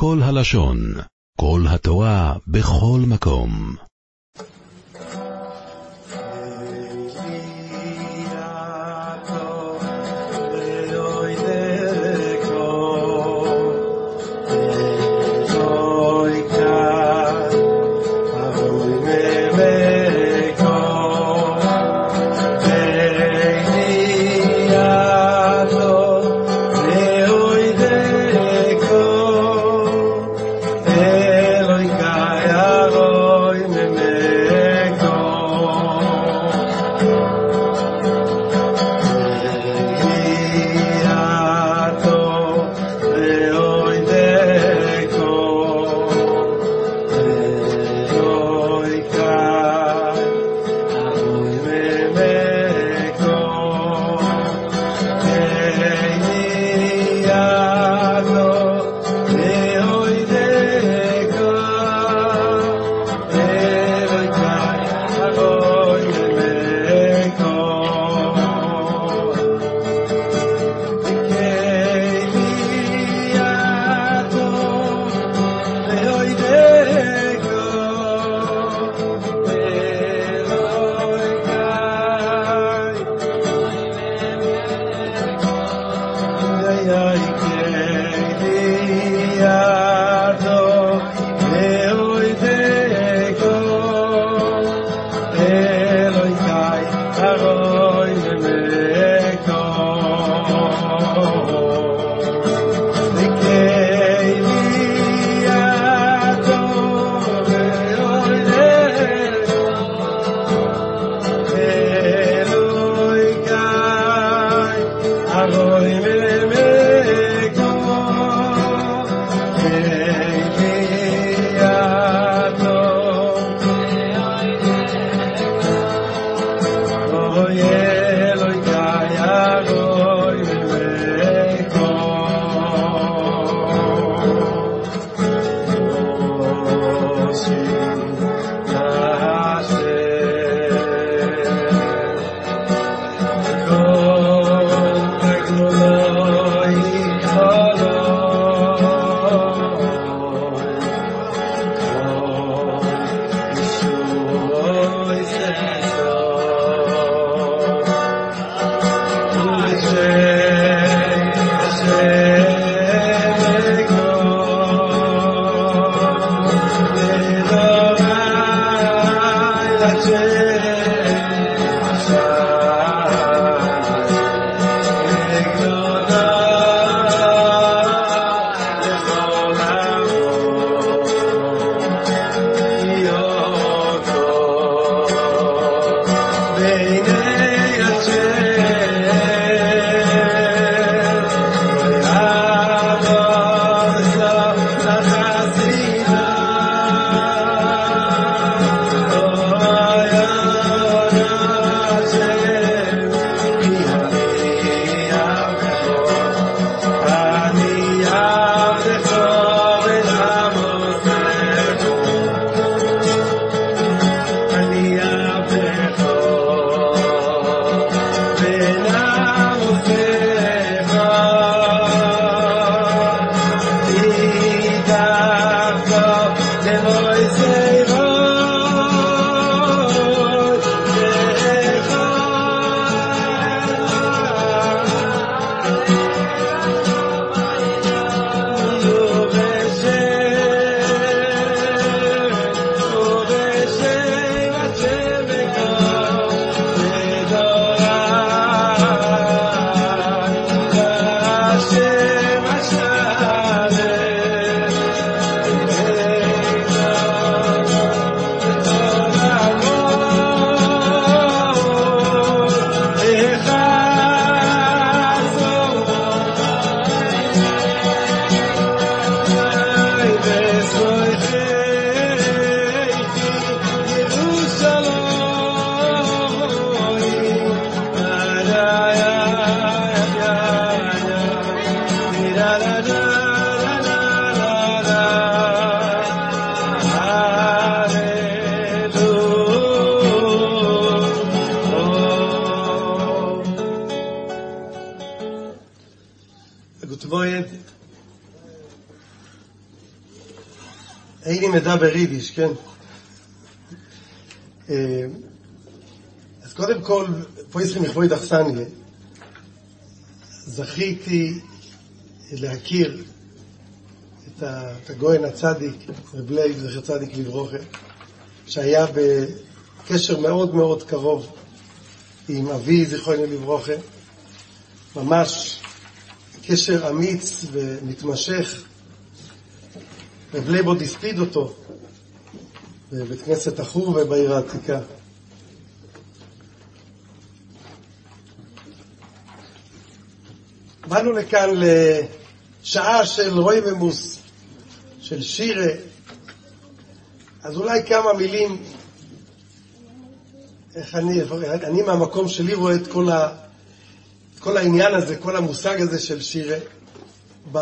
כל הלשון, כל התורה, בכל מקום. מדבר יידיש, כן? אה, אז קודם כל, לי מכבוד אכסניה. זכיתי להכיר את הגאון הצדיק, רב לייב, זכר צדיק לברכה, שהיה בקשר מאוד מאוד קרוב עם אבי, זיכרונו לברכה, ממש קשר אמיץ ומתמשך. רב לייב עוד הספיד אותו בבית כנסת החורבה בעיר העתיקה. באנו לכאן לשעה של רוממות, של שירה, אז אולי כמה מילים, איך אני, אני מהמקום שלי רואה את כל, ה, את כל העניין הזה, כל המושג הזה של שירה. ב,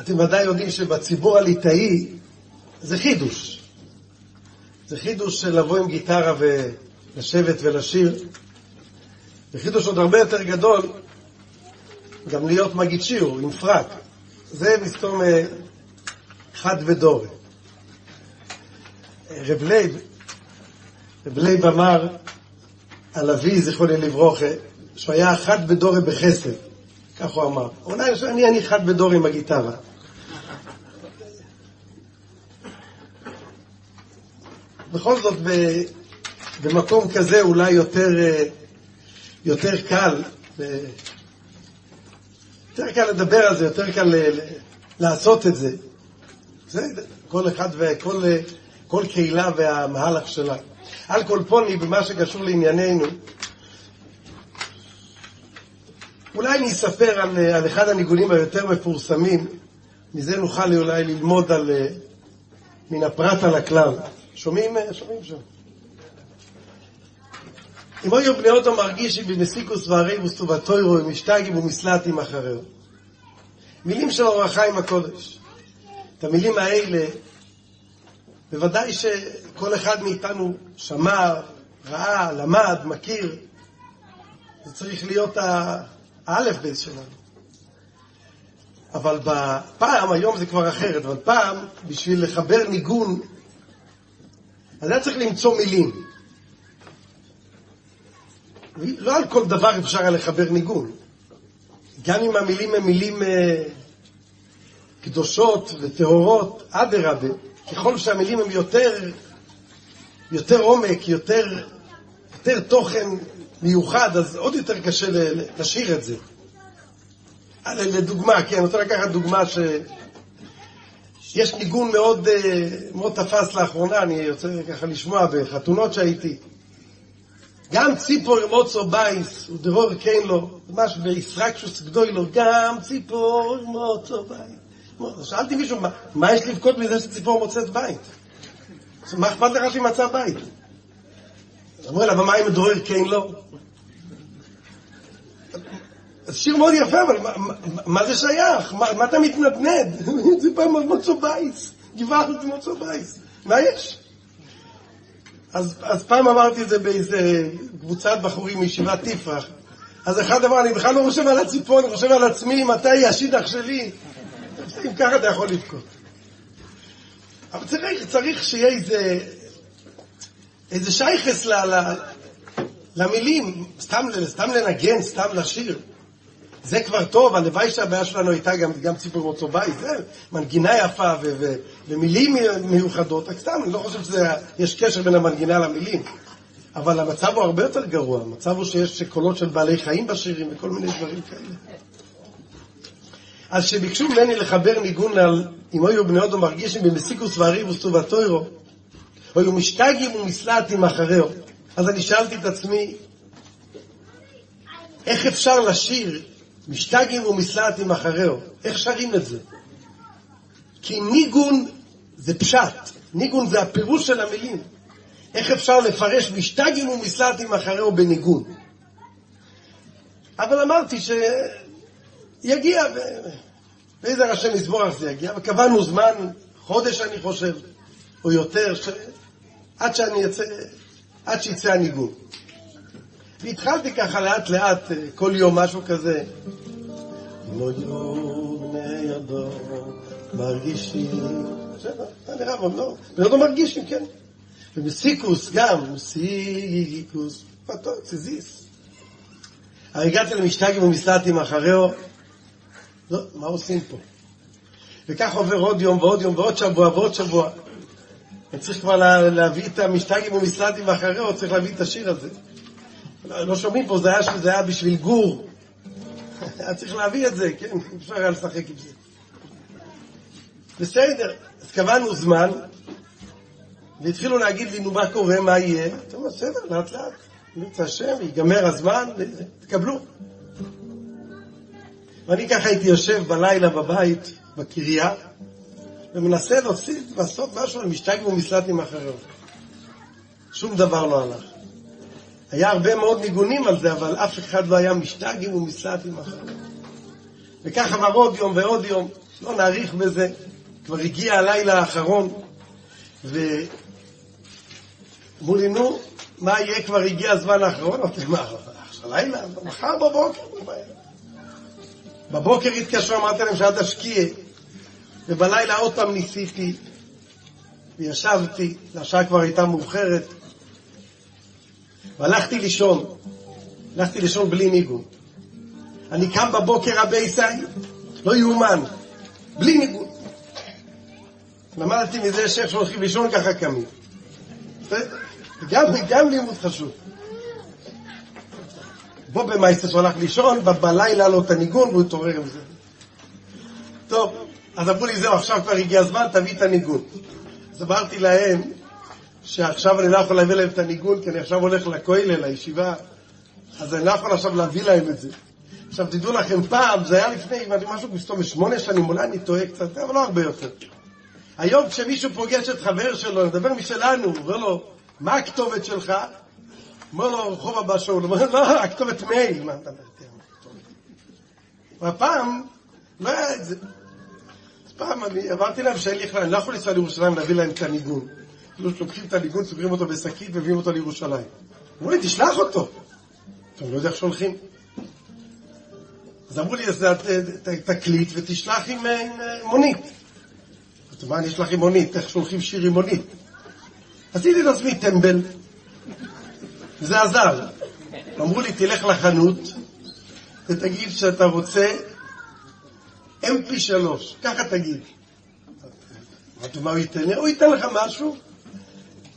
אתם ודאי יודעים שבציבור הליטאי זה חידוש. זה חידוש של לבוא עם גיטרה ולשבת ולשיר. זה חידוש עוד הרבה יותר גדול, גם להיות מגיד שיעור עם פרק. זה מסתום אה, חד ודורי. רב לייב, רב לייב אמר על אבי, זיכרוני לברוכה, שהוא היה חד בדורי בחסד, כך הוא אמר. אולי אני, אני חד בדורי עם הגיטרה. בכל זאת, במקום כזה אולי יותר, אה, יותר קל, יותר קל לדבר על זה, יותר קל לעשות את זה. בסדר, כל אחד וכל כל קהילה והמהלך שלה. על כל פוני, במה שקשור לענייננו, אולי אני אספר על, על אחד הניגונים היותר מפורסמים, מזה נוכל אולי ללמוד על, מן הפרט על הכלל. שומעים? שומעים שם. אם היו בני אותו מרגישים במסיקוס והריבוס ובתוירו ומשתגים ומסלטים אחריו. מילים של אור החיים הקודש. את המילים האלה, בוודאי שכל אחד מאיתנו שמע, ראה, למד, מכיר. זה צריך להיות האלף בייס שלנו. אבל פעם, היום זה כבר אחרת, אבל פעם, בשביל לחבר ניגון, אז היה צריך למצוא מילים. לא על כל דבר אפשר היה לחבר ניגון. גם אם המילים הן מילים אה, קדושות וטהורות, אדרבה, ככל שהמילים הן יותר, יותר עומק, יותר, יותר תוכן מיוחד, אז עוד יותר קשה לשיר את זה. אה, לדוגמה, כן, אני רוצה לקחת דוגמה ש... יש ניגון מאוד, אה, מאוד תפס לאחרונה, אני רוצה ככה לשמוע בחתונות שהייתי. גם ציפור מוצו בייס, ודרור קיין לו, ממש בישרקשוס גדוי לו, גם ציפור מוצו בייס. שאלתי מישהו, מה, מה יש לבכות מזה שציפור מוצאת בית? מה אכפת לך שהיא מצאה בית? אמרו לה, ומה עם דרור קיין לו? זה שיר מאוד יפה, אבל מה, זה שייך? מה, אתה מתנדנד? זה פעם מוצו בייס, גבעת מוצו בייס. מה יש? אז, אז פעם אמרתי את זה באיזה קבוצת בחורים מישיבת תפרח. אז אחד אמר, אני בכלל לא חושב על הציפור, אני חושב על עצמי, מתי השידך שלי. אם ככה אתה יכול לבכות. אבל צריך, צריך שיהיה איזה, איזה שייכס ל, ל, למילים, סתם, סתם לנגן, סתם לשיר. זה כבר טוב, הלוואי שהבעיה שלנו הייתה גם, גם ציפור מוצו בית, זה מנגינה יפה ו, ו, ומילים מיוחדות, רק סתם, אני לא חושב שיש קשר בין המנגינה למילים. אבל המצב הוא הרבה יותר גרוע, המצב הוא שיש קולות של בעלי חיים בשירים וכל מיני דברים כאלה. אז כשביקשו ממני לחבר ניגון על אם היו בני הודו מרגישים במסיקוס והריבוס ובתוירו, היו משתגים ומסלטים אחריו. אז אני שאלתי את עצמי, איך אפשר לשיר משתגים ומסלטים אחריהו. איך שרים את זה? כי ניגון זה פשט, ניגון זה הפירוש של המילים. איך אפשר לפרש משתגים ומסלטים אחריהו בניגון? אבל אמרתי שיגיע, ואיזה ראשי מזמור זה יגיע, וקבענו זמן, חודש אני חושב, או יותר, ש... עד שאני אצא, עד שיצא הניגון. והתחלתי ככה לאט לאט, כל יום משהו כזה. לא יהיו בני הדור, מרגישים, בסדר, נראה מאוד לא, בני אדם מרגישים, כן. ובסיקוס גם, סיקוס, פתור, ציזיס. הרי הגעתי למשתגים ומסלטים אחריו, לא, מה עושים פה? וכך עובר עוד יום ועוד יום ועוד שבוע ועוד שבוע. אני צריך כבר לה, להביא את המשתגים ומסלטים אחריו, צריך להביא את השיר הזה. לא, שומעים פה, זה היה, זה היה בשביל גור. היה צריך להביא את זה, כן? אפשר היה לשחק עם זה. בסדר, אז קבענו זמן, והתחילו להגיד לי, נו, מה קורה, מה יהיה? טוב, בסדר, לאט לאט. נמצא השם, ייגמר הזמן, תקבלו. ואני ככה הייתי יושב בלילה בבית, בקריה, ומנסה להוציא, לעשות משהו על משתג ומסלטים אחרים. שום דבר לא הלך. היה הרבה מאוד ניגונים על זה, אבל אף אחד לא היה משתגים ומסלטים אחרים. וכך עבר עוד יום ועוד יום, לא נאריך בזה. כבר הגיע הלילה האחרון, ואמרו לי, נו, מה יהיה, כבר הגיע הזמן האחרון? אמרתי, מה, הלילה? מחר בבוקר, בבוקר התקשרו, אמרתי להם שעד השקיע, ובלילה עוד פעם ניסיתי, וישבתי, השעה כבר הייתה מאוחרת, והלכתי לישון, הלכתי לישון בלי ניגון. אני קם בבוקר הבייסאי, לא יאומן, בלי ניגון. למדתי מזה שאיך שהולכים לישון ככה קמים. גם, גם לימוד חשוב. בו במייסטר הלך לישון, בלילה לו את הניגון והוא התעורר עם זה. טוב, אז אמרו לי, זהו, עכשיו כבר הגיע הזמן, תביא את הניגון. אז אמרתי להם שעכשיו אני לא יכול להביא להם את הניגון, כי אני עכשיו הולך לכולל, לישיבה, אז אני לא יכול עכשיו להביא להם את זה. עכשיו, תדעו לכם, פעם, זה היה לפני, משהו מסתום שמונה שנים, אולי אני טועה קצת, אבל לא הרבה יותר. היום כשמישהו פוגש את חבר שלו, נדבר משלנו, אומר לו, מה הכתובת שלך? אומר לו, רחוב הבא שאול, אומר לו, לא, הכתובת מייל. מה אתה אומר? והפעם, לא היה את זה. אז פעם אני עברתי להם שאין לי איך, אני לא יכול לנסוע לירושלים להביא להם את הניגון. כאילו לוקחים את הניגון, סוגרים אותו בשקית ומביאים אותו לירושלים. אמרו לי, תשלח אותו. אני לא יודע איך שולחים. אז אמרו לי, אז תקליט ותשלח עם מונית. אמרתי, מה אני אשלח עם מונית? איך שולחים שיר עם מונית? עשיתי לעצמי טמבל, וזה עזר. אמרו לי, תלך לחנות ותגיד שאתה רוצה mp3, ככה תגיד. אמרתי, מה הוא ייתן לי? הוא ייתן לך משהו,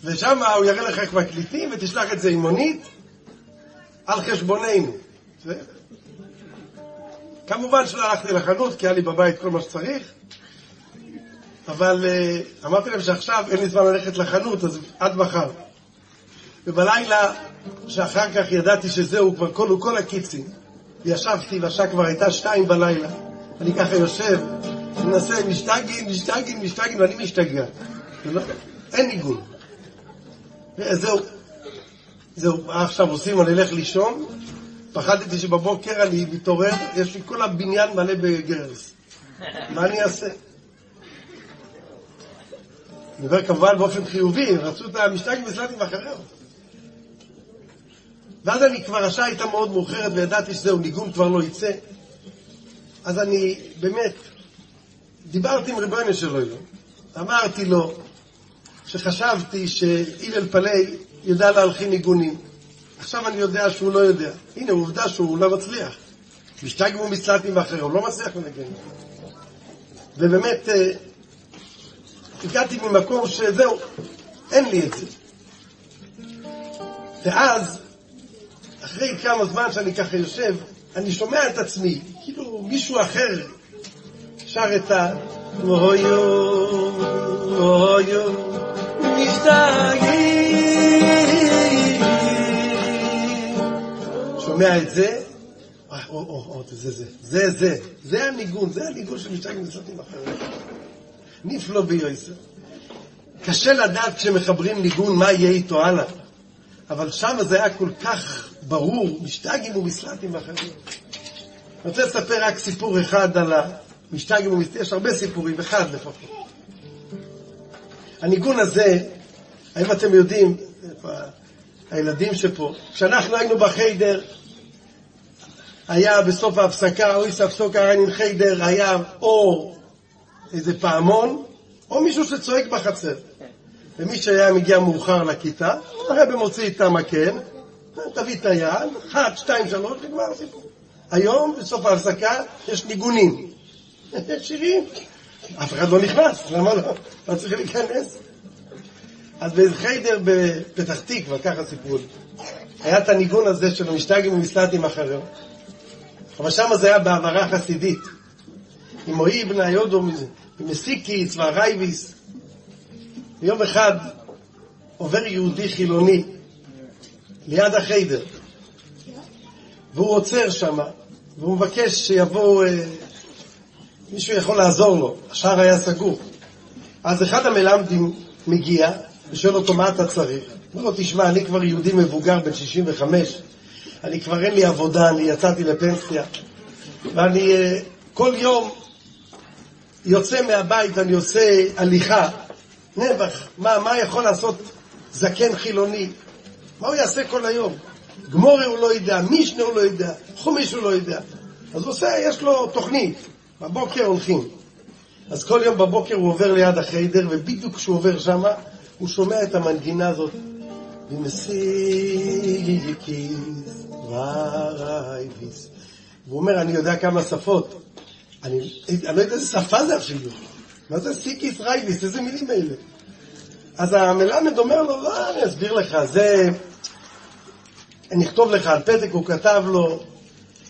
ושם הוא יראה לך איך מקליטים, ותשלח את זה עם מונית על חשבוננו. כמובן שלא הלכתי לחנות, כי היה לי בבית כל מה שצריך, אבל uh, אמרתי להם שעכשיו אין לי זמן ללכת לחנות, אז עד מחר. ובלילה, שאחר כך ידעתי שזהו, כבר כל, כל הקיצים, ישבתי והשעה כבר הייתה שתיים בלילה. אני ככה יושב, מנסה, משתגעים, משתגעים, משתגעים, ואני משתגע. לא, אין ניגון. זהו, זהו, עכשיו עושים, אני אלך לישון, פחדתי שבבוקר אני מתעורר, יש לי כל הבניין מלא בגרס. מה אני אעשה? אני מדבר כמובן באופן חיובי, רצו את המשתגעים וסלטים ואחריו. ואז אני כבר, השעה הייתה מאוד מאוחרת וידעתי שזהו, ניגון כבר לא יצא. אז אני באמת דיברתי עם ריבונו של עולם. אמרתי לו שחשבתי שהלל פלאי יודע להלחין ניגונים. עכשיו אני יודע שהוא לא יודע. הנה, עובדה שהוא לא מצליח. משתגעים ומצלטים ואחרים, הוא לא מצליח לנגן. ובאמת, אה, הגעתי ממקום שזהו, אין לי את זה. ואז, אחרי כמה זמן שאני ככה יושב, אני שומע את עצמי, כאילו מישהו אחר שר את ה... אויו, אויו, משתגעים. שומע את זה? או, או, או, זה, זה, זה, זה, זה הניגון, זה הניגון של משתגעים מסרטים אחרים. נפלא ביועסר. קשה לדעת כשמחברים ניגון מה יהיה איתו הלאה, אבל שם זה היה כל כך ברור, משתגים ומסלטים ואחרים. אני רוצה לספר רק סיפור אחד על המשתגים ומסלטים, יש הרבה סיפורים, אחד לפחות. הניגון הזה, האם אתם יודעים, הילדים שפה, כשאנחנו היינו בחיידר, היה בסוף ההפסקה, אוי ספסוק הרעין חיידר, היה אור איזה פעמון, או מישהו שצועק בחצר. ומי שהיה מגיע מאוחר לכיתה, הרב מוציא את המקל, תביא את היד, אחת, שתיים, שלוש, נגמר הסיפור. היום, בסוף ההפסקה, יש ניגונים. שירים. אף אחד לא נכנס, למה לא? לא צריך להיכנס. אז באיזה חיידר בפתח תקווה, ככה סיפרו לי, היה את הניגון הזה של המשתגים ומסלטים אחרים. אבל שם זה היה בעברה חסידית. עם מועי בני היודו, מסיקיס והרייביס. ויום אחד עובר יהודי חילוני ליד החיידר, והוא עוצר שם, והוא מבקש שיבוא, אה, מישהו יכול לעזור לו, השער היה סגור. אז אחד המלמדים מגיע, ושואל אותו מה אתה צריך. אומר לו, תשמע, אני כבר יהודי מבוגר בן 65, אני כבר אין לי עבודה, אני יצאתי לפנסיה, ואני אה, כל יום יוצא מהבית ואני עושה הליכה, נבח, מה, מה יכול לעשות זקן חילוני? מה הוא יעשה כל היום? גמורא הוא לא יודע, מישנה הוא לא יודע, חומש הוא לא יודע. אז הוא עושה, יש לו תוכנית, בבוקר הולכים. אז כל יום בבוקר הוא עובר ליד החיידר, ובדיוק כשהוא עובר שמה, הוא שומע את המנגינה הזאת. והוא אומר, אני יודע כמה שפות. אני לא יודע איזה שפה זה אפילו. מה זה סיקיס רייביס? איזה מילים אלה? אז המלמד אומר לו, לא, אני אסביר לך, זה... אני אכתוב לך על פתק, הוא כתב לו,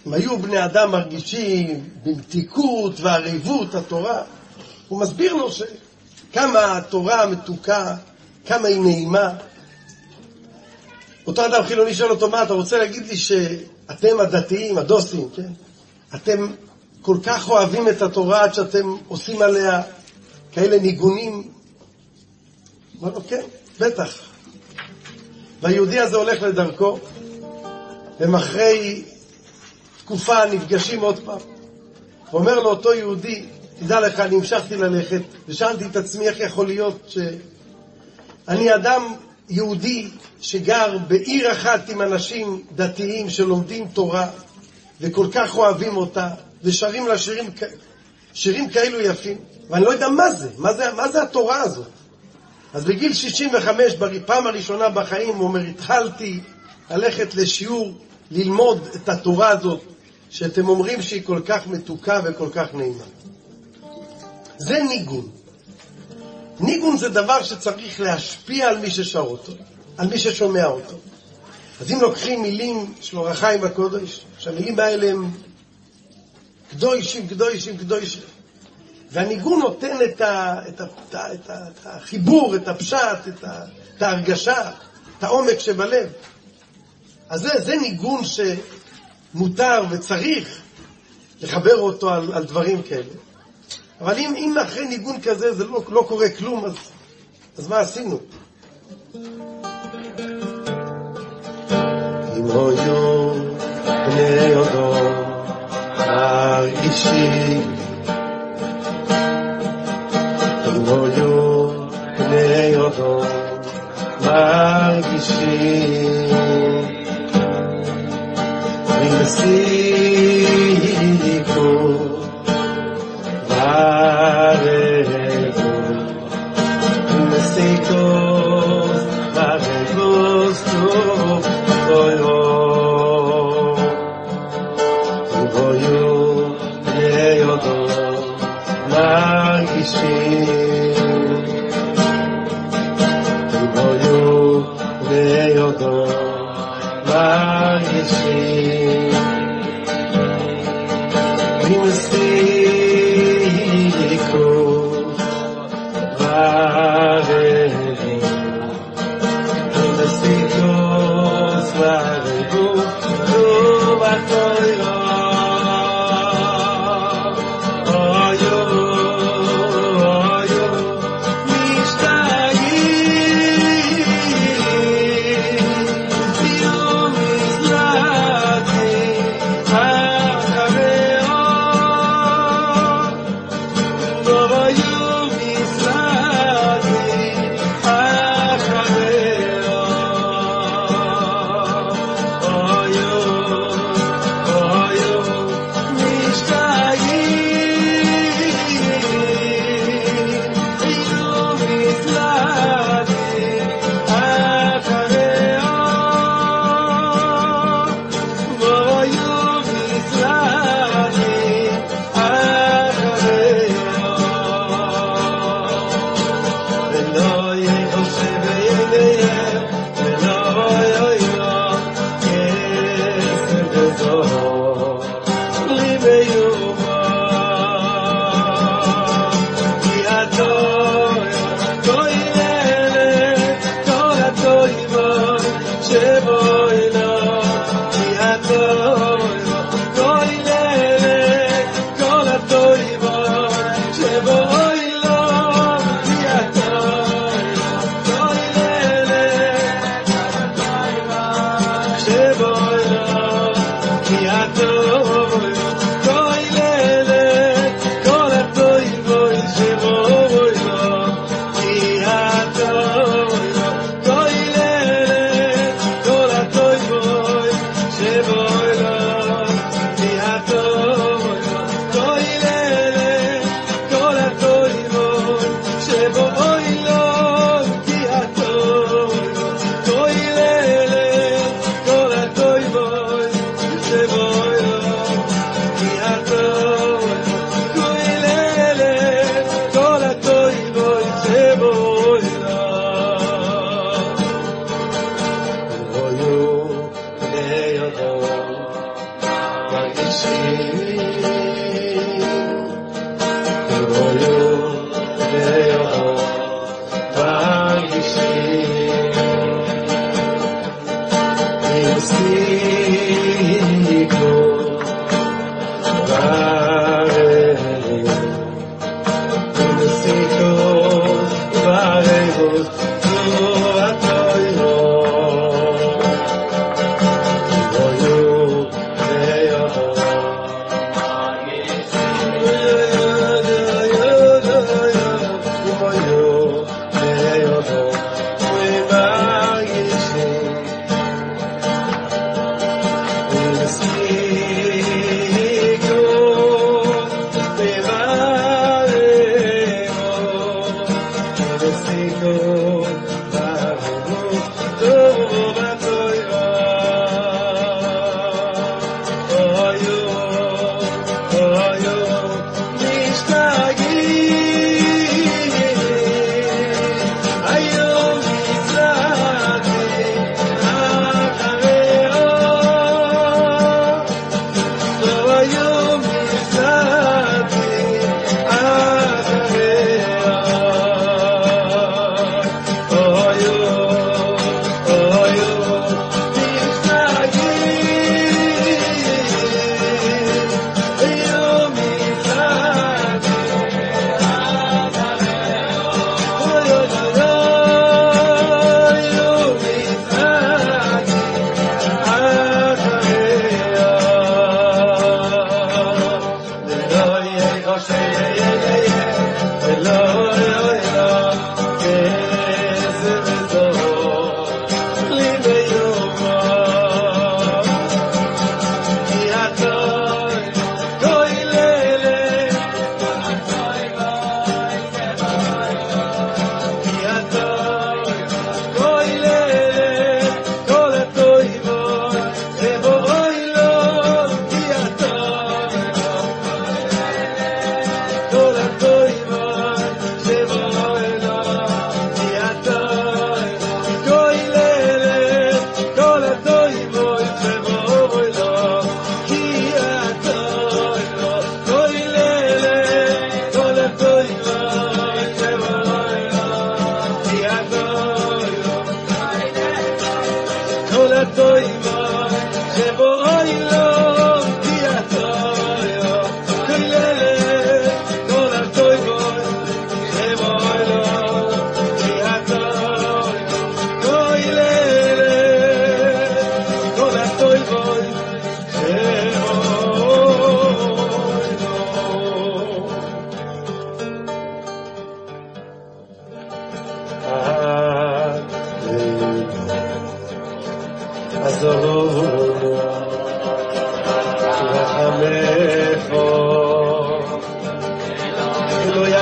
אם היו בני אדם מרגישים במתיקות ועריבות התורה, הוא מסביר לו שכמה התורה מתוקה, כמה היא נעימה. אותו אדם חילוני שואל אותו, מה, אתה רוצה להגיד לי שאתם הדתיים, הדוסים, כן? אתם כל כך אוהבים את התורה עד שאתם עושים עליה כאלה ניגונים? אמר לו, כן, בטח. והיהודי הזה הולך לדרכו, והם אחרי תקופה נפגשים עוד פעם. אומר לו אותו יהודי, תדע לך, אני המשכתי ללכת, ושאלתי את עצמי איך יכול להיות שאני אדם יהודי שגר בעיר אחת עם אנשים דתיים שלומדים תורה וכל כך אוהבים אותה, ושרים לה שירים, שירים כאלו יפים, ואני לא יודע מה זה, מה זה, מה זה התורה הזאת. אז בגיל 65, בפעם הראשונה בחיים, הוא אומר, התחלתי ללכת לשיעור, ללמוד את התורה הזאת, שאתם אומרים שהיא כל כך מתוקה וכל כך נעימה. זה ניגון. ניגון זה דבר שצריך להשפיע על מי ששר אותו, על מי ששומע אותו. אז אם לוקחים מילים של אור החיים הקודש, שהמילים האלה הם קדושים, קדושים, קדושים, והניגון נותן את, ה, את, ה, את, ה, את, ה, את החיבור, את הפשט, את, ה, את ההרגשה, את העומק שבלב. אז זה, זה ניגון שמותר וצריך לחבר אותו על, על דברים כאלה. אבל אם, אם אחרי ניגון כזה זה לא, לא קורה כלום, אז, אז מה עשינו? אם היו בני אדום מרגישים אם היו בני אדום מרגישים kasih ko. Bye.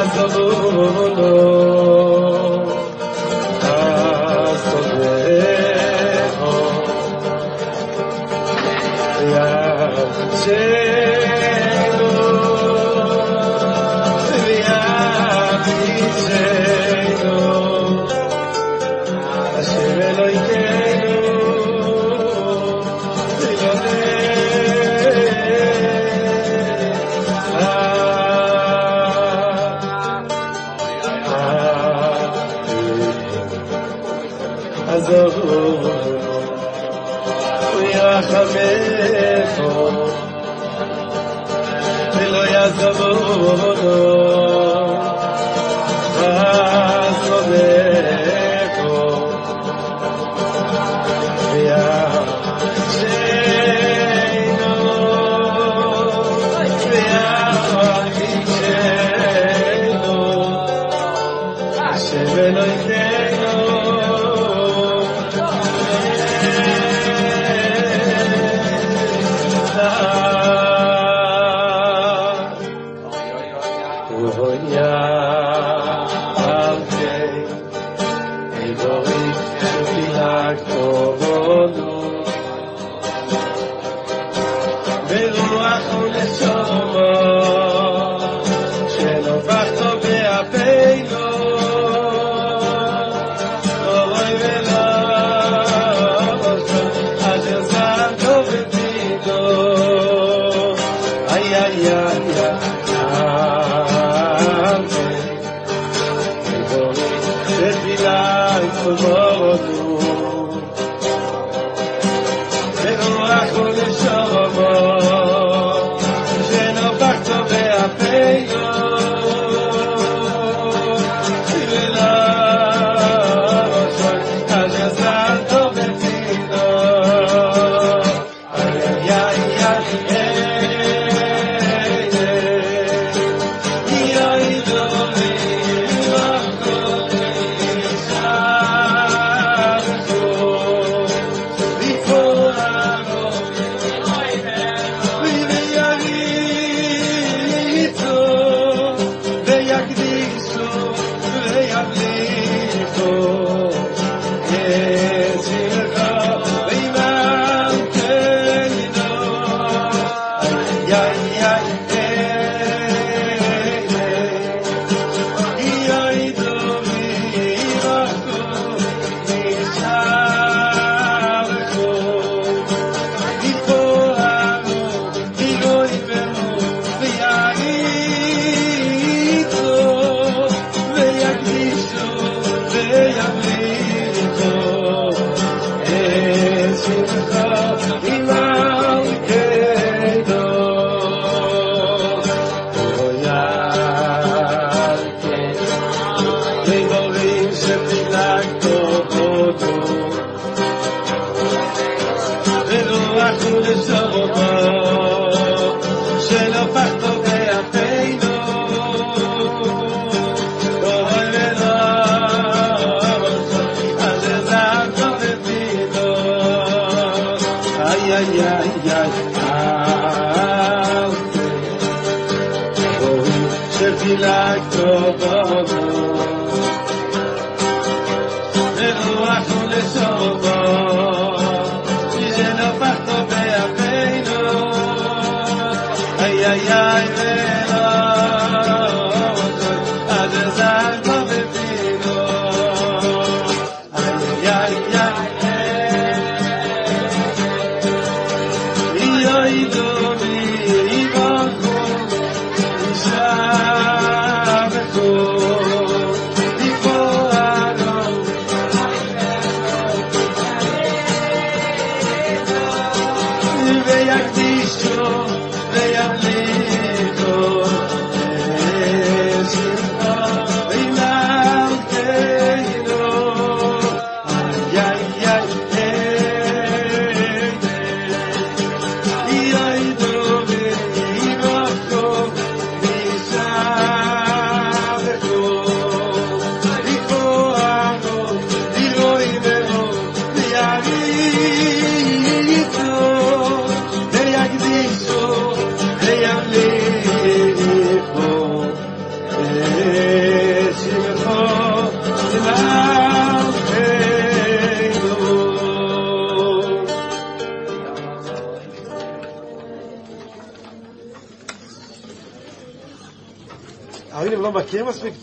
Absoluto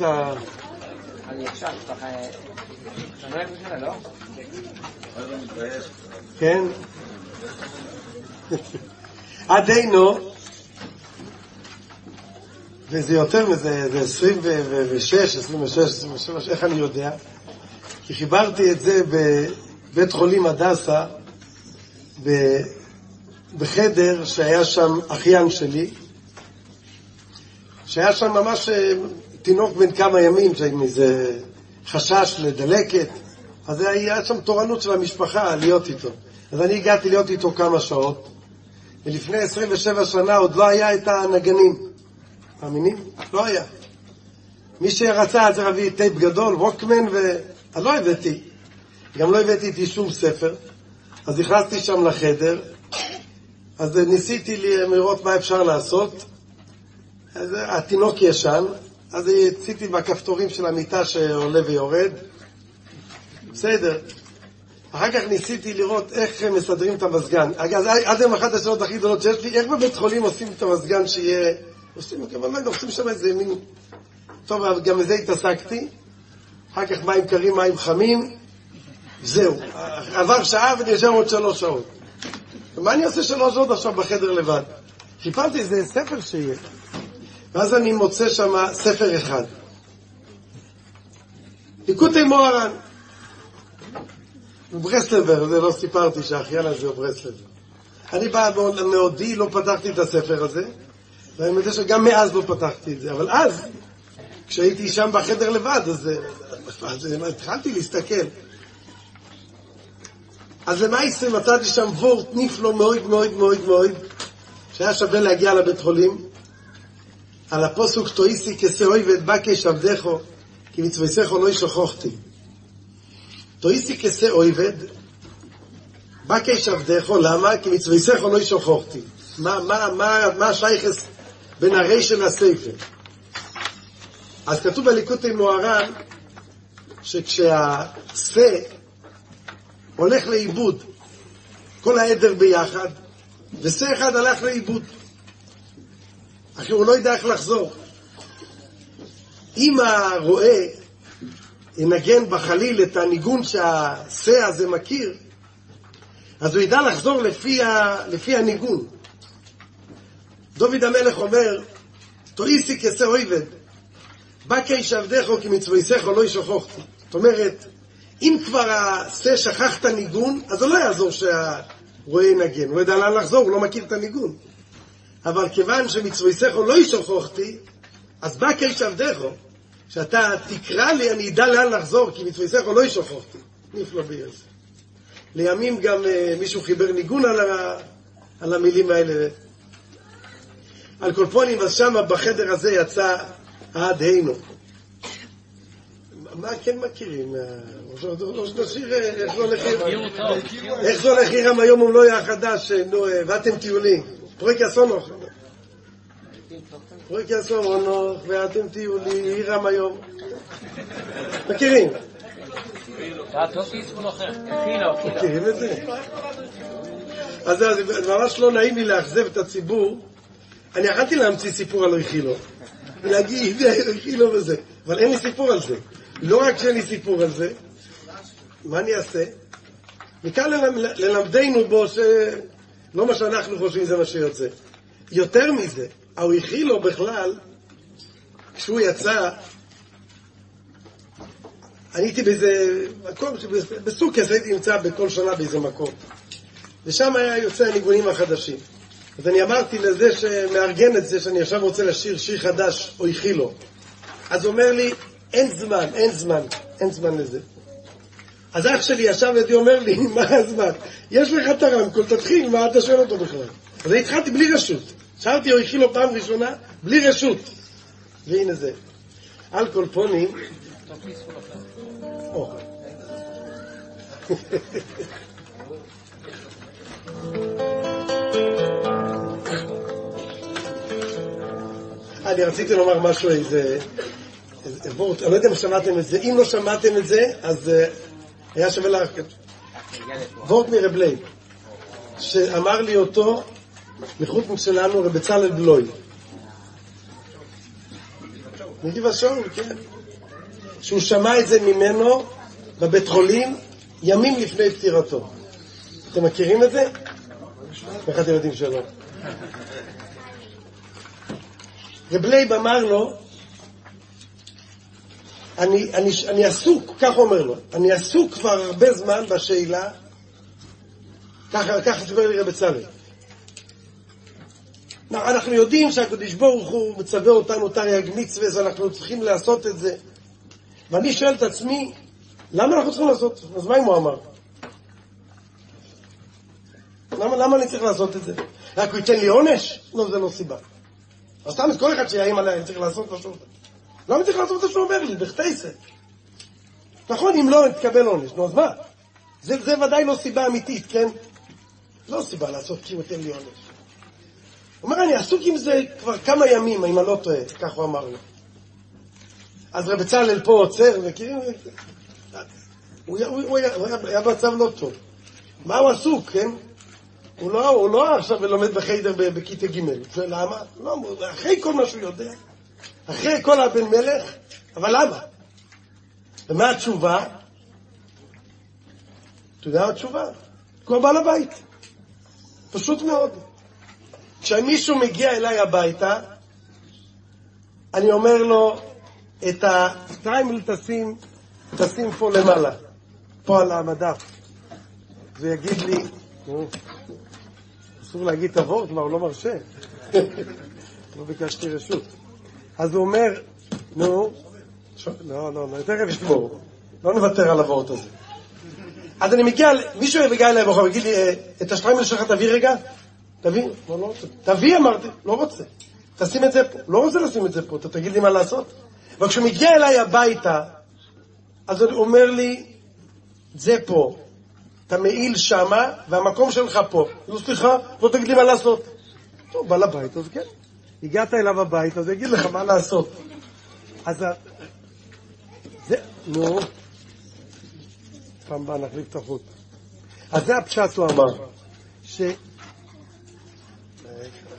אוהב לא? כן? עדינו, וזה יותר מזה, זה 26, 26, 27, איך אני יודע? כי חיברתי את זה בבית חולים הדסה, בחדר שהיה שם אחיין שלי, שהיה שם ממש תינוק בן כמה ימים, עם איזה חשש לדלקת, אז היה שם תורנות של המשפחה להיות איתו. אז אני הגעתי להיות איתו כמה שעות, ולפני 27 שנה עוד לא היה את הנגנים. מאמינים? לא היה. מי שרצה צריך להביא טייפ גדול, ווקמן, ו... אז לא הבאתי. גם לא הבאתי איתי שום ספר. אז נכנסתי שם לחדר, אז ניסיתי לראות מה אפשר לעשות. אז התינוק ישן, אז רציתי בכפתורים של המיטה שעולה ויורד. בסדר. אחר כך ניסיתי לראות איך מסדרים את המזגן. אגב, עד היום אחת השאלות הכי גדולות שיש לי, איך בבית חולים עושים את המזגן שיהיה... עושים, אבל לא, עושים שם איזה מין... טוב, גם בזה התעסקתי. אחר כך מים קרים, מים חמים. זהו. עבר שעה ואני יושב עוד שלוש שעות. מה אני עושה שלוש שעות עכשיו בחדר לבד? חיפרתי איזה ספר שיהיה. ואז אני מוצא שם ספר אחד. ליקוטי מוהר"ן. הוא ברסלבר, זה לא סיפרתי שהאחיין הזה הוא ברסלבר. אני בא מעודי, לא פתחתי את הספר הזה, ואני מודה שגם מאז לא פתחתי את זה, אבל אז, כשהייתי שם בחדר לבד, אז, אז התחלתי להסתכל. אז למעשה מצאתי שם וורט נפלא מאוד מאוד מאוד מאוד, שהיה שווה להגיע לבית חולים, על הפוסוק תויסי כסאוי ואת בקש עבדךו, כי מצוויסךו לא ישכחתי. תויסי כסא אויבד, בקש עבדךו, למה? כי מצוויסךו לא ישכחתי. מה, מה, מה, מה השייכס בין הרשם לספר? אז כתוב בליקוטי מוהר"ן, שכשהשה הולך לאיבוד, כל העדר ביחד, ושה אחד הלך לאיבוד. אחי, הוא לא יודע איך לחזור. אם הרועה ינגן בחליל את הניגון שהשה הזה מכיר, אז הוא ידע לחזור לפי, ה... לפי הניגון. דוד המלך אומר, תויסי כשה אויבד, עבדך כי מצוויסך לא ישכחתי. זאת אומרת, אם כבר השה שכח את הניגון, אז זה לא יעזור שהרועה ינגן, הוא ידע לאן לחזור, הוא לא מכיר את הניגון. אבל כיוון שמצוויסךו לא ישכחתי, אז בא כאיש עבדךו, שאתה תקרא לי, אני אדע לאן לחזור, כי מצוויסךו לא ישכחתי. נפלא ביאז. לימים גם uh, מישהו חיבר ניגון על, ה, על המילים האלה. על כל פונים, אז שמה בחדר הזה יצא עד הינו. מה כן מכירים? או שנשאיר איך זה הולך עירם היום הוא לא יהיה חדש, נו, ואתם טיולים. פרויקי אסונוך. פרויקי אסונוך, ואתם תהיו לי עירם היום. מכירים? מכירים את זה? אז זה ממש לא נעים לי לאכזב את הציבור. אני יכלתי להמציא סיפור על ריחילו. ולהגיד, ריחילו וזה. אבל אין לי סיפור על זה. לא רק שאין לי סיפור על זה, מה אני אעשה? מכאן ללמדנו בו שלא מה שאנחנו חושבים זה מה שיוצא. יותר מזה, הוא הכיל לו בכלל, כשהוא יצא, אני הייתי באיזה מקום, בסוכס הייתי נמצא בכל שנה באיזה מקום. ושם היה יוצא הניגונים החדשים. אז אני אמרתי לזה שמארגן את זה, שאני עכשיו רוצה לשיר שיר חדש, או הכילו. אז הוא אומר לי, אין זמן, אין זמן, אין זמן לזה. אז אח שלי ישב לידי אומר לי, מה הזמן? יש לך את הרמקול, תתחיל, מה אתה שואל אותו בכלל? אז התחלתי בלי רשות. שאלתי, הוא הכיל לו פעם ראשונה, בלי רשות. והנה זה. על כל פונים... אני רציתי לומר משהו, איזה... אני לא יודע אם שמעתם את זה, אם לא שמעתם את זה, אז אה, היה שווה לך... וורט מרב לייב, שאמר לי אותו מחותן שלנו רב בצלאל בלוי. נתיב השאול, כן. שהוא שמע את זה ממנו בבית חולים ימים לפני פטירתו. אתם מכירים את זה? איך אתם יודעים שלא? רב לייב אמר לו, אני, אני, אני עסוק, כך אומר לו, אני עסוק כבר הרבה זמן בשאלה, ככה, סיפר לי רב בצלאל. אנחנו יודעים שהקדוש ברוך הוא מצווה אותנו תרי"ג מצווה, אז אנחנו צריכים לעשות את זה. ואני שואל את עצמי, למה אנחנו צריכים לעשות? אז מה אם הוא אמר? למה, למה אני צריך לעשות את זה? רק הוא ייתן לי עונש? לא, זה לא סיבה. אז סתם כל אחד שיאיים עליי, אני צריך לעשות מה למה צריך לעשות מה שהוא אומר לי? בכתייסה. נכון, אם לא, תקבל עונש. נו, אז מה? זה, זה ודאי לא סיבה אמיתית, כן? לא סיבה לעשות כי הוא ייתן לי עונש. הוא אומר, אני עסוק עם זה כבר כמה ימים, אם אני לא טועה, כך הוא אמר לי. אז רב בצלאל פה עוצר, מכירים? הוא היה במצב לא טוב. מה הוא עסוק, כן? הוא לא, הוא לא עכשיו לומד בחיידר בכיתה ג' למה? לא, אחרי כל מה שהוא יודע, אחרי כל הבן מלך, אבל למה? ומה התשובה? אתה יודע מה התשובה? כמו בעל הבית. פשוט מאוד. כשמישהו מגיע אליי הביתה, אני אומר לו, את הטריימל תשים, תשים פה למעלה, פה על המדף. והוא יגיד לי, אסור להגיד את הוורט, מה, הוא לא מרשה. לא ביקשתי רשות. אז הוא אומר, נו, לא, לא, לא, תכף ישמור, לא נוותר על הוורט הזה. אז אני מגיע, מישהו מגיע אליי בחור, יגיד לי, אה, את השטריימל שלך תביא רגע? תביא, לא, לא רוצה. תביא, אמרתי, לא רוצה. תשים את זה פה. לא רוצה לשים את זה פה, אתה תגיד לי מה לעשות. וכשהוא מגיע אליי הביתה, אז הוא אומר לי, זה פה. אתה מעיל שמה, והמקום שלך פה. נו, סליחה, לא תגיד לי מה לעשות. טוב, בא לבית, אז כן. הגעת אליו הבית, אז הוא יגיד לך מה לעשות. אז... זה, נו, פעם באה נחליף את החוט. אז זה הפשט, הוא אמר, ש... רגע,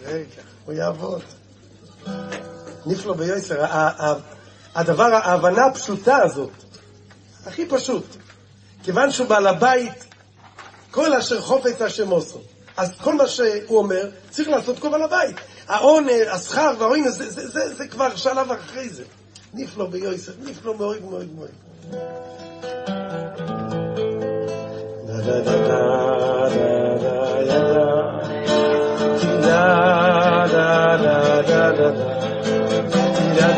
רגע, הוא יעבוד. נפלא ביוסר, הדבר, ההבנה הפשוטה הזאת, הכי פשוט, כיוון שהוא בעל הבית, כל אשר חופץ השם עושו. אז כל מה שהוא אומר, צריך לעשות כל בעל הבית. העונר, השכר והעונר, זה, זה, זה, זה כבר שלב אחרי זה. נפלא ביוסף, נפלא מאוד מאוד מאוד. da da da da da da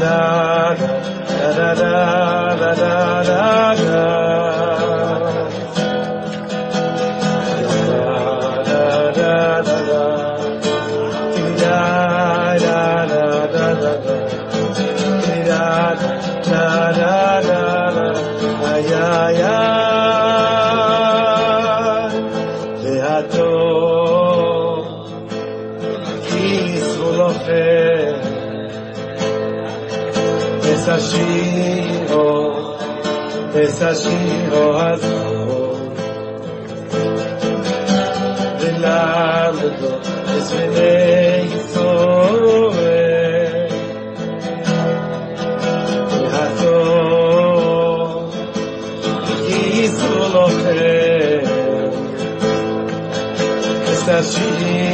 da da da da da השיר הזו ולמדו את está siendo a favor del árbol es bendito a todos y solo que está siendo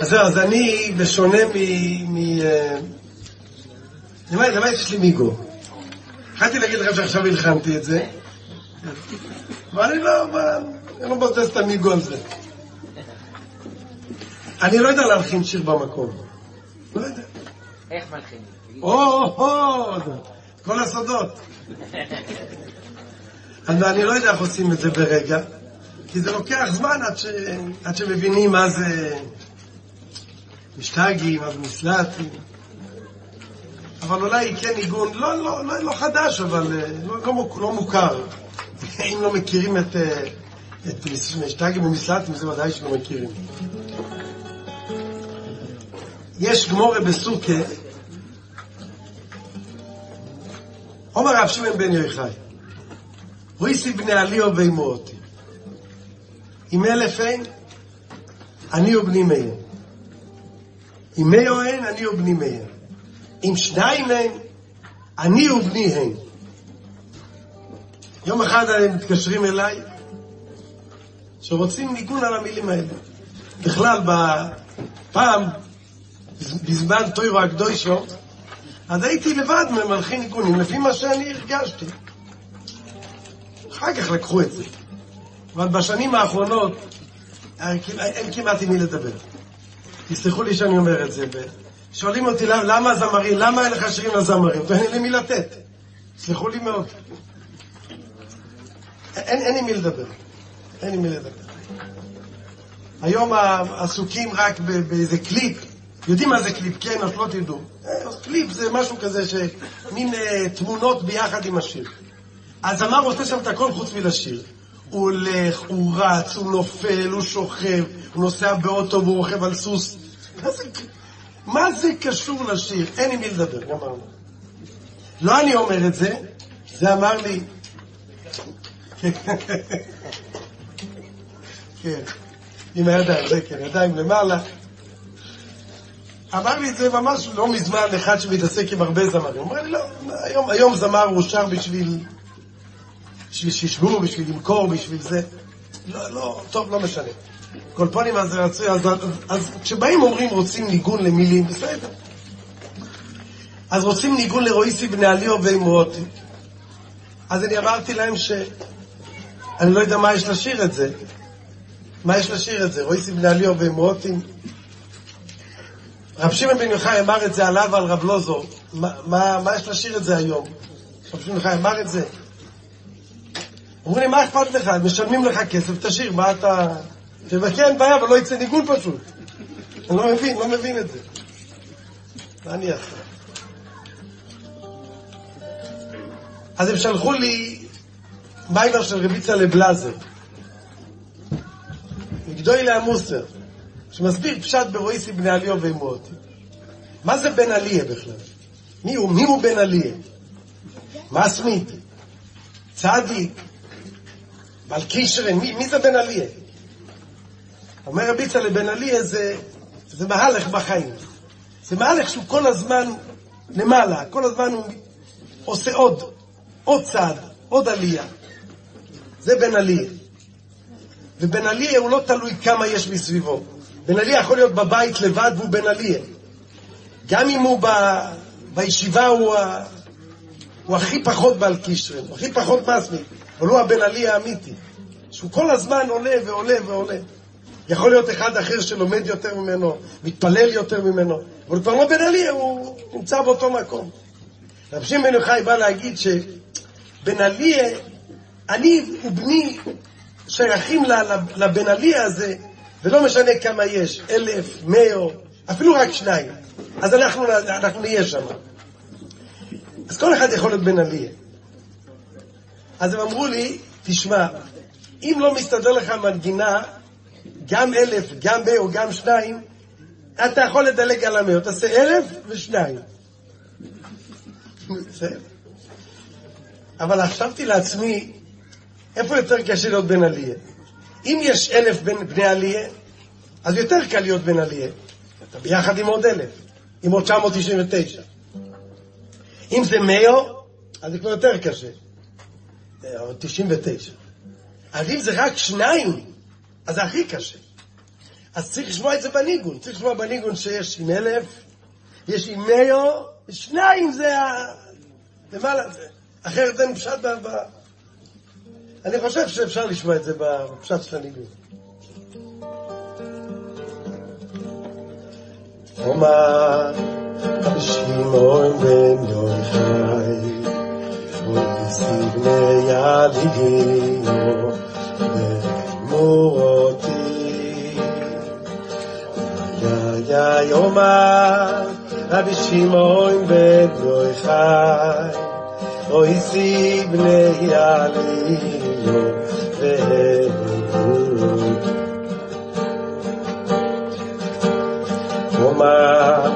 אז זהו, אז אני, בשונה מ... אה, למה למה יש לי מיגו? התחלתי להגיד לכם שעכשיו הלחמתי את זה, אבל אני לא, אני לא מבזבז את המיגו על זה. אני לא יודע להלחין שיר במקום. לא יודע. איך מלחינים? או, כל הסודות. אני לא יודע איך עושים את זה ברגע, כי זה לוקח זמן עד, ש... עד שמבינים מה זה משתגי, מה זה מסלטי. אבל אולי כן ניגון, לא, לא, לא, לא חדש, אבל אה, לא, לא, לא מוכר. אם לא מכירים את, אה, את משתגים ומסלטים, זה ודאי שלא מכירים. יש גמורה בסוכה, אומר רב שמעון בן יוחאי, רויסי בני עליו ואימותי. אם אלף אין, אני ובני מאיר. אם מאיר אין, אני ובני מאיר. אם שניים אין, אני ובני הן. יום אחד הם מתקשרים אליי, שרוצים ניגון על המילים האלה. בכלל, פעם, בזמן טוירו הקדושו, אז הייתי לבד ממלכי ניגונים, לפי מה שאני הרגשתי. אחר כך לקחו את זה. אבל בשנים האחרונות אין אין כמעט עם מי לדבר. תסלחו לי שאני אומר את זה. שואלים אותי למה, הזמרים, למה אין לך שירים לזמרים? ואין לי מי לתת. תסלחו לי מאוד. אין, אין עם מי לדבר. אין עם מי לדבר. היום עסוקים רק באיזה קליפ. יודעים מה זה קליפ, כן, או שלא תדעו. אה, אז קליפ זה משהו כזה, שמין אה, תמונות ביחד עם השיר. הזמר עושה שם את הכל חוץ מלשיר. הוא הולך, הוא רץ, הוא נופל, הוא שוכב, הוא נוסע באוטו והוא רוכב על סוס. מה זה, מה זה קשור לשיר? אין עם מי לדבר, גמרנו. לא אני אומר את זה, זה אמר לי... כן, עם הידיים, זה כן, ידיים למעלה. אמר לי את זה ממש לא מזמן אחד שמתעסק עם הרבה זמרים. הוא אומר לי, לא, היום, היום זמר הוא שר בשביל, בשביל שישבו, בשביל למכור, בשביל זה. לא, לא, טוב, לא משנה. קולפונים אז רצוי, אז, אז, אז כשבאים אומרים רוצים ניגון למילים, בסדר. אז רוצים ניגון לרואיסי בני עליו ואימרותי. אז אני אמרתי להם ש... אני לא יודע מה יש לשיר את זה. מה יש לשיר את זה? רואיסי בני עליו ואימרותי. רב שמעון בן יוחאי אמר את זה עליו ועל רב לוזו. מה, מה, מה יש לשיר את זה היום? רב שמעון בן יוחאי אמר את זה. לי, מה אכפת לך? משלמים לך כסף, תשאיר, מה אתה... תבקר, אין בעיה, אבל לא יצא ניגון פשוט. אני לא מבין, לא מבין את זה. מה אני אעשה? אז הם שלחו לי מיילר של רביצה לבלאזר. מגדוי לעמוסר, שמסביר פשט ברואיסי בני עליו ואמרותי. מה זה בן עליה בכלל? מי הוא? מי הוא בן עליה? מסמית? צדיק? מלכישרן? מי, מי זה בן עליה? אומר רבי יצחק לבן עליה זה, זה מהלך בחיים. זה מהלך שהוא כל הזמן למעלה, כל הזמן הוא עושה עוד, עוד צעד, עוד עלייה. זה בן עליה. ובן עליה הוא לא תלוי כמה יש מסביבו. בן עליה יכול להיות בבית לבד והוא בן עליה. גם אם הוא ב... בישיבה הוא, ה... הוא הכי פחות בעל קישרן, הוא הכי פחות מסמיק, אבל הוא הבן עליה האמיתי. שהוא כל הזמן עולה ועולה ועולה. יכול להיות אחד אחר שלומד יותר ממנו, מתפלל יותר ממנו, אבל הוא כבר לא בן עליה, הוא נמצא באותו מקום. רב שמעון בן יוחאי בא להגיד שבן עליה, אני ובני שייכים לבן עליה הזה, ולא משנה כמה יש, אלף, מאה, אפילו רק שניים. אז אנחנו, אנחנו נהיה שם. אז כל אחד יכול להיות בן עליה. אז הם אמרו לי, תשמע, אם לא מסתדר לך מנגינה, גם אלף, גם מאה או גם שניים, אתה יכול לדלג על המאה, תעשה אלף ושניים. אבל חשבתי לעצמי, איפה יותר קשה להיות בן עליה? אם יש אלף בן, בני עליה, אז יותר קל להיות בן עלייה. אתה ביחד עם עוד אלף, עם עוד 999. אם זה מאו, אז זה כבר יותר קשה. אה, עוד 99. אז אם זה רק שניים, אז זה הכי קשה. אז צריך לשמוע את זה בניגון. צריך לשמוע בניגון שיש עם אלף, יש עם מאו, שניים זה ה... למעלה. אחרת אין פשט ב... ב... אני חושב שאפשר לשמוע את זה בפשט של הניגון. אומר שמעון בן יוחאי ולסיבני יליגינו ומורותי יא יא יאמר רבי שמעון בן יוחאי ולסיבני יליגינו ומורותי אומר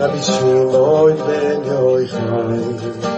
רבי שמעון בן יוחאי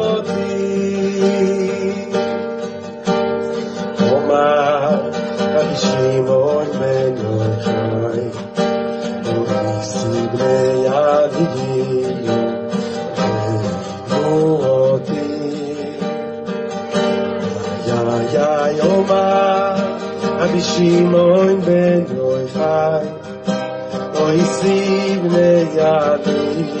שיי מאיין ביי גוי פא גוי סיבלה יא די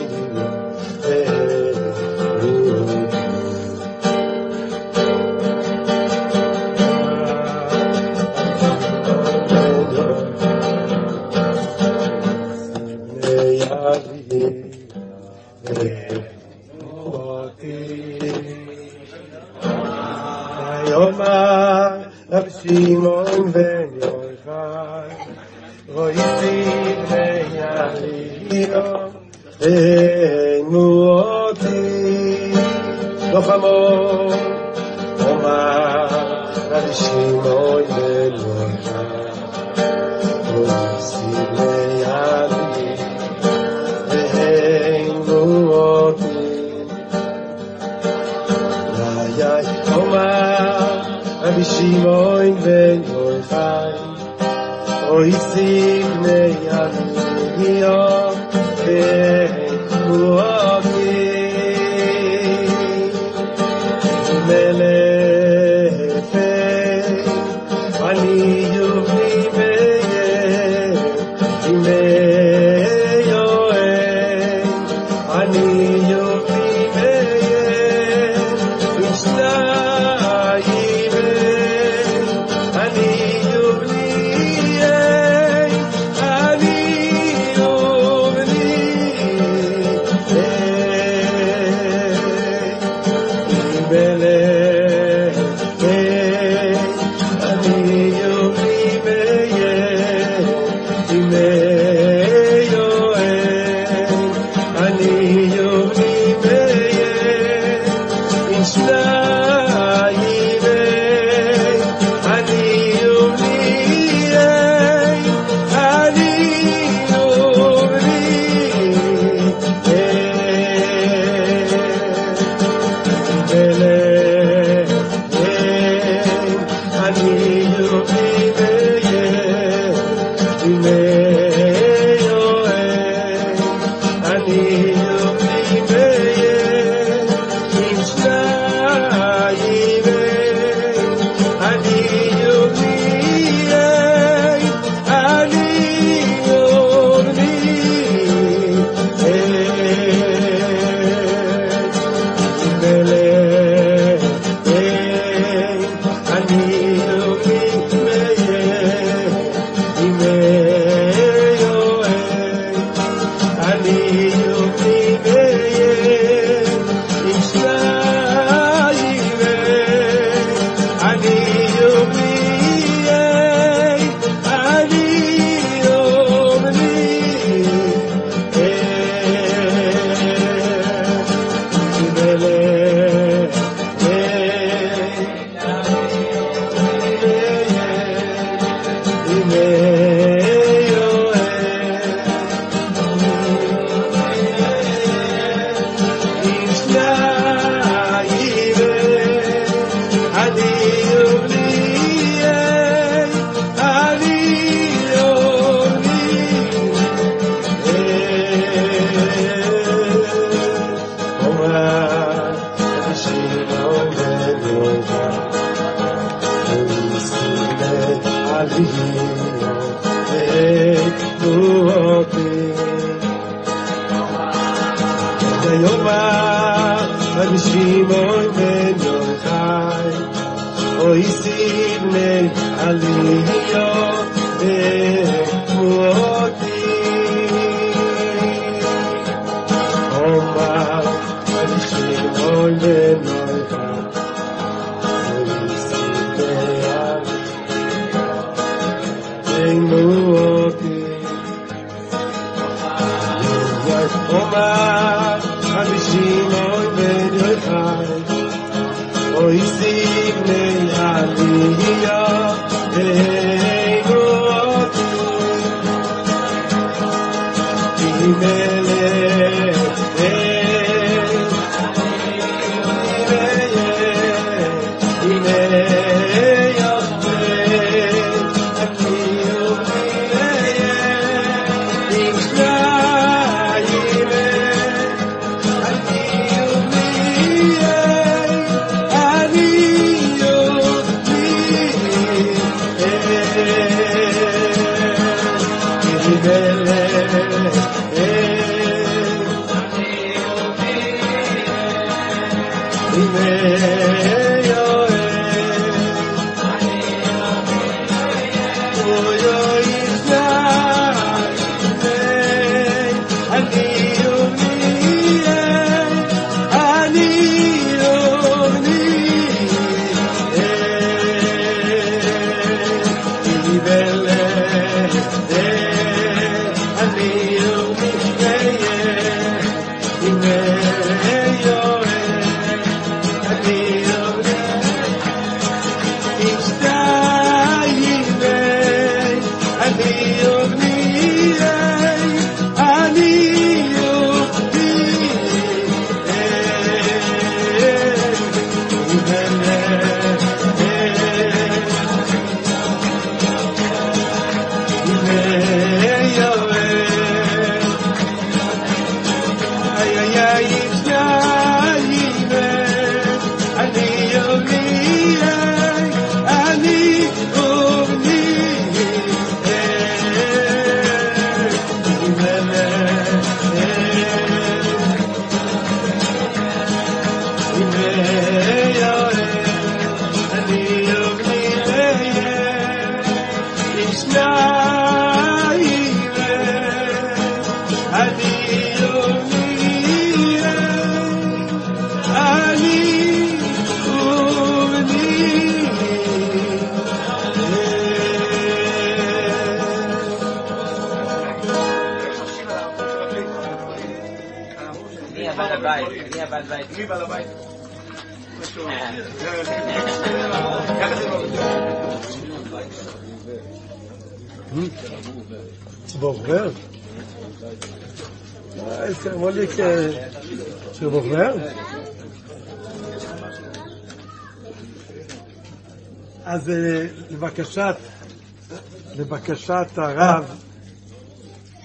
לבקשת הרב,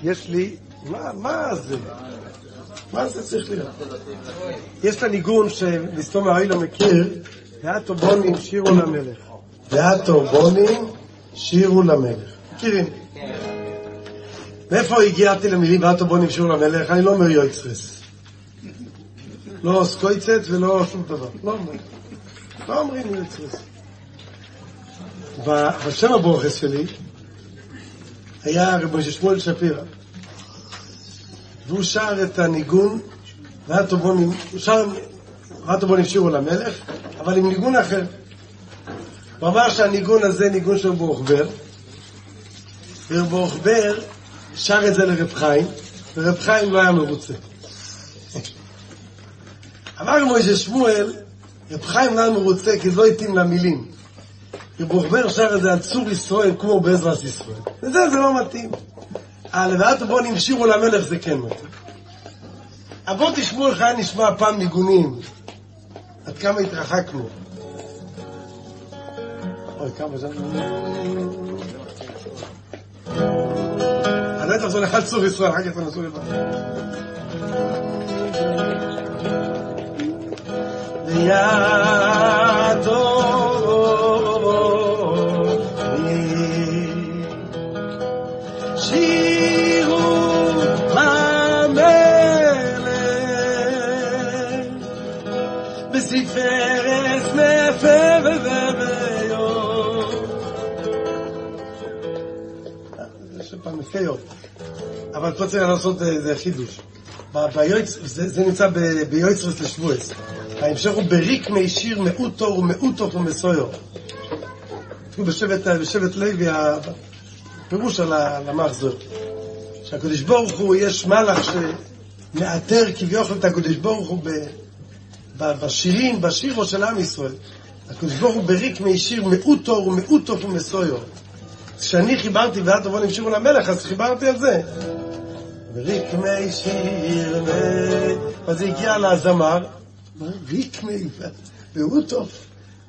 יש לי, מה, מה זה? מה זה צריך להיות? יש את הניגון שמסתום האי לא מכיר, ואתו בונים שירו למלך. ואתו בונים שירו למלך. מכירים? מאיפה הגעתי למילים ואתו בונים שירו למלך? אני לא אומר יויצרס. לא סקויצט ולא שום דבר. לא אומרים. לא אומרים יויצרס. בשם הברוכס שלי היה רבי שמואל שפירא, והוא שר את הניגון, והטובונים, הוא שר, למלך, אבל עם ניגון אחר. הוא אמר שהניגון הזה ניגון של ברוכבר, וברוכבר שר את זה לרב חיים, ורב חיים לא היה מרוצה. אמר מוישה שמואל, רב חיים לא היה מרוצה כי זה לא התאים למילים. וברוכבר שר את זה על צור ישראל כמו בעזרת ישראל. וזה, זה לא מתאים. הלוואת הבונים שירו למלך זה כן מתאים. אבל בואו תשמעו איך היה נשמע פעם ניגונים. עד כמה התרחקנו. אוי, כמה שנים. אז בטח זה הולך על צור ישראל, אחר כך תנסו לבד. שירו המלך בספרס מפה וביום. יש פעם מפיות. אבל פה צריך לעשות איזה חידוש. ב- ביועץ- זה זה נמצא ביועצרס לשבועס. ההמשך הוא בריק מי שיר מאותו ומאותו ומסויו. תראו בשבט לוי, הפירוש על המחזור. שהקדוש ברוך הוא, יש מלאך שמאתר כביכול את הקדוש ברוך הוא ב- ב- בשירים, בשירו של עם ישראל. הקדוש ברוך הוא בריק מי שיר מאותו ומאותו ומסויו. כשאני חיברתי ואת תבוא נמשיכו למלך, אז חיברתי על זה. וריק מי שיר. אז זה הגיע לזמר, מה ריק מי... והוא טוב,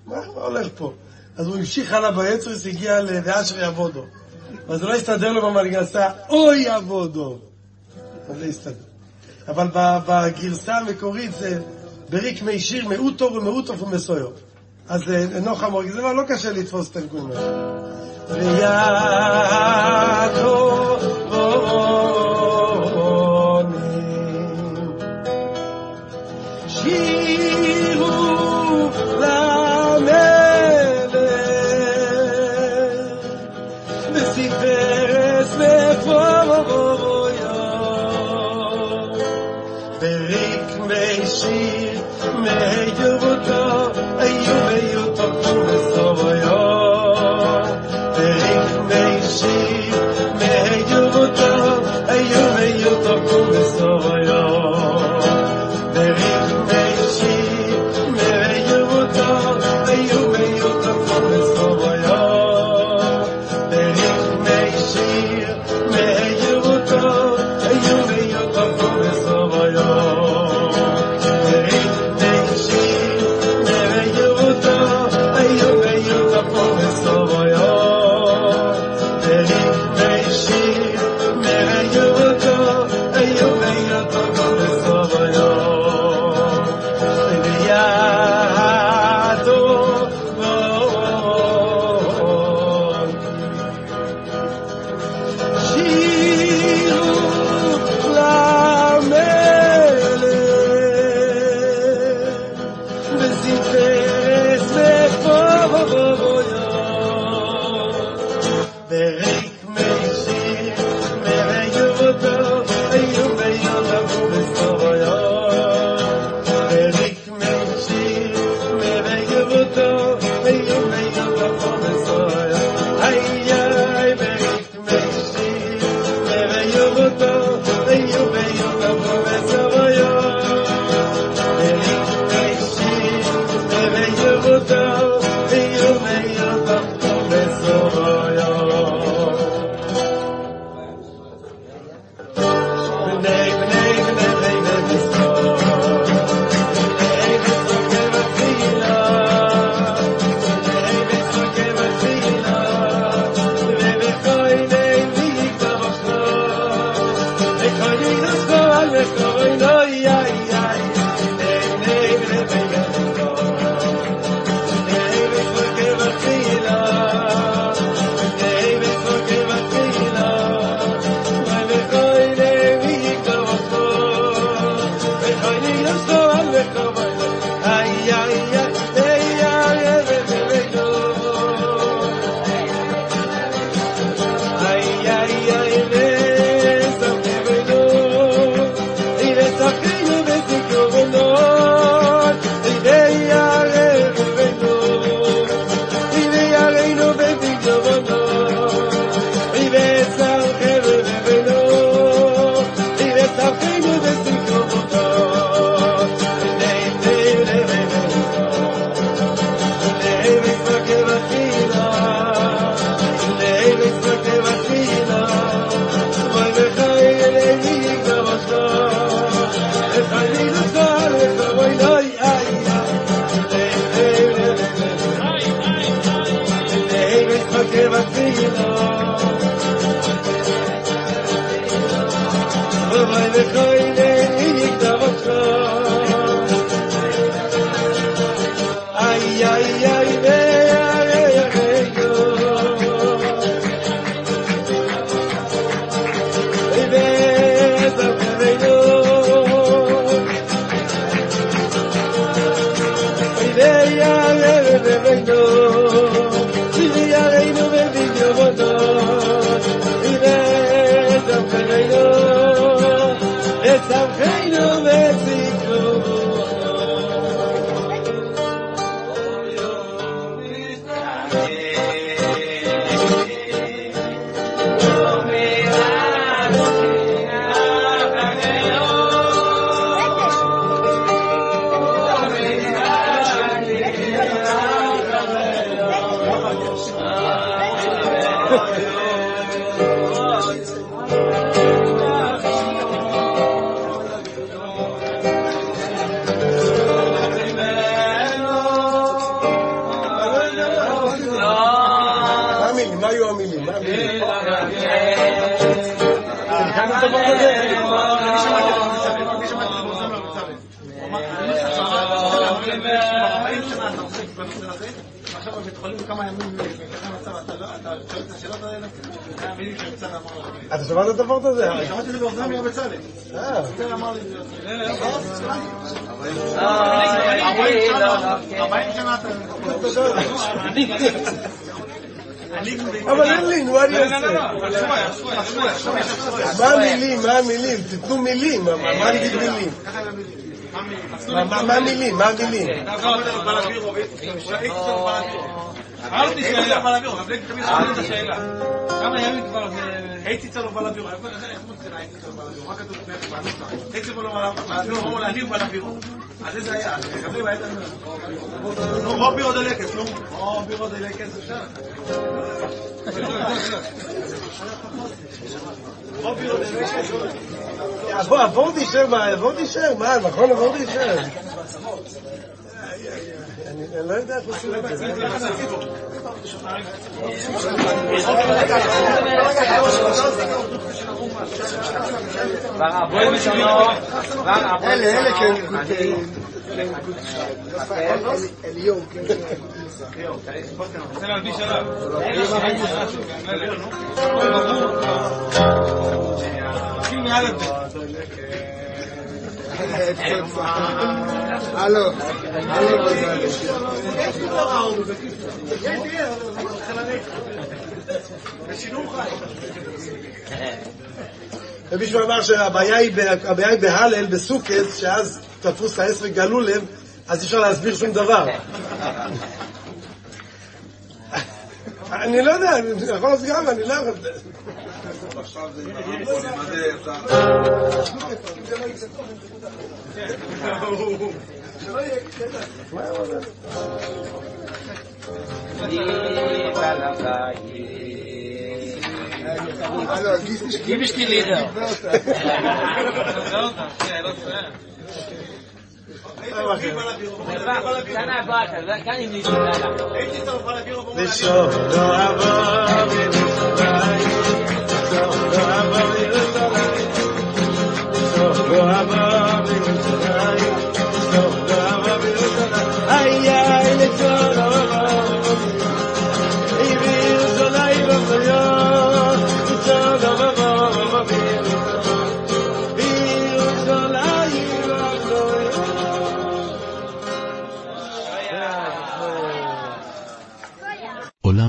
מה הולך פה? אז הוא המשיך הלאה ביצרס, הגיע ל... ואשר יעבודו. אז לא הסתדר לו במנגסה, אוי יעבודו. אז זה הסתדר. אבל ב- בגרסה המקורית זה בריק מי שיר מאותו ומאותו ומסויו. אז אה, נוחם אורגי, זה לא קשה לתפוס את הארגון הזה. ויעדו שמעת את הדבר הזה? שמעתי את זה באוזניים עם בצלאל. אה, בצלאל אמר לי את זה. אה, 40 שנה אתה... אבל אין לי, נו, אני אעשה? מה המילים? מה המילים? תיתנו מילים. מה מה אני אגיד מילים? מה- מה מה המילים? מה המילים? אמרתי שאלה. אמרתי שאלה. כמה ימים כבר זה... הייתי צלו בלבירו. איך מוצא לה הייתי צלו בלבירו? מה כתוב לפני זה בענותה? הייתי צלו בלבירו, אמרו להעביר בלבירו. אז איזה היה? כתוב היה נו, או בירו דלקס, נו. או בירו דלקס, אפשר. או בירו דלקס. בוא, עבור תישאר, עבור תישאר, מה, נכון, עבור תישאר. אני אני לא יודע איך עושים את זה. הלו, הלו, ומישהו אמר שהבעיה היא בהלל, בסוכת, שאז תפוס העץ וגלו לב, אז אי אפשר להסביר שום דבר. אני לא יודע, אני יכול להסביר, אבל אני לא יכול... Gib ich die Lieder. קטנה הביתה, כאן עם לישון הייתי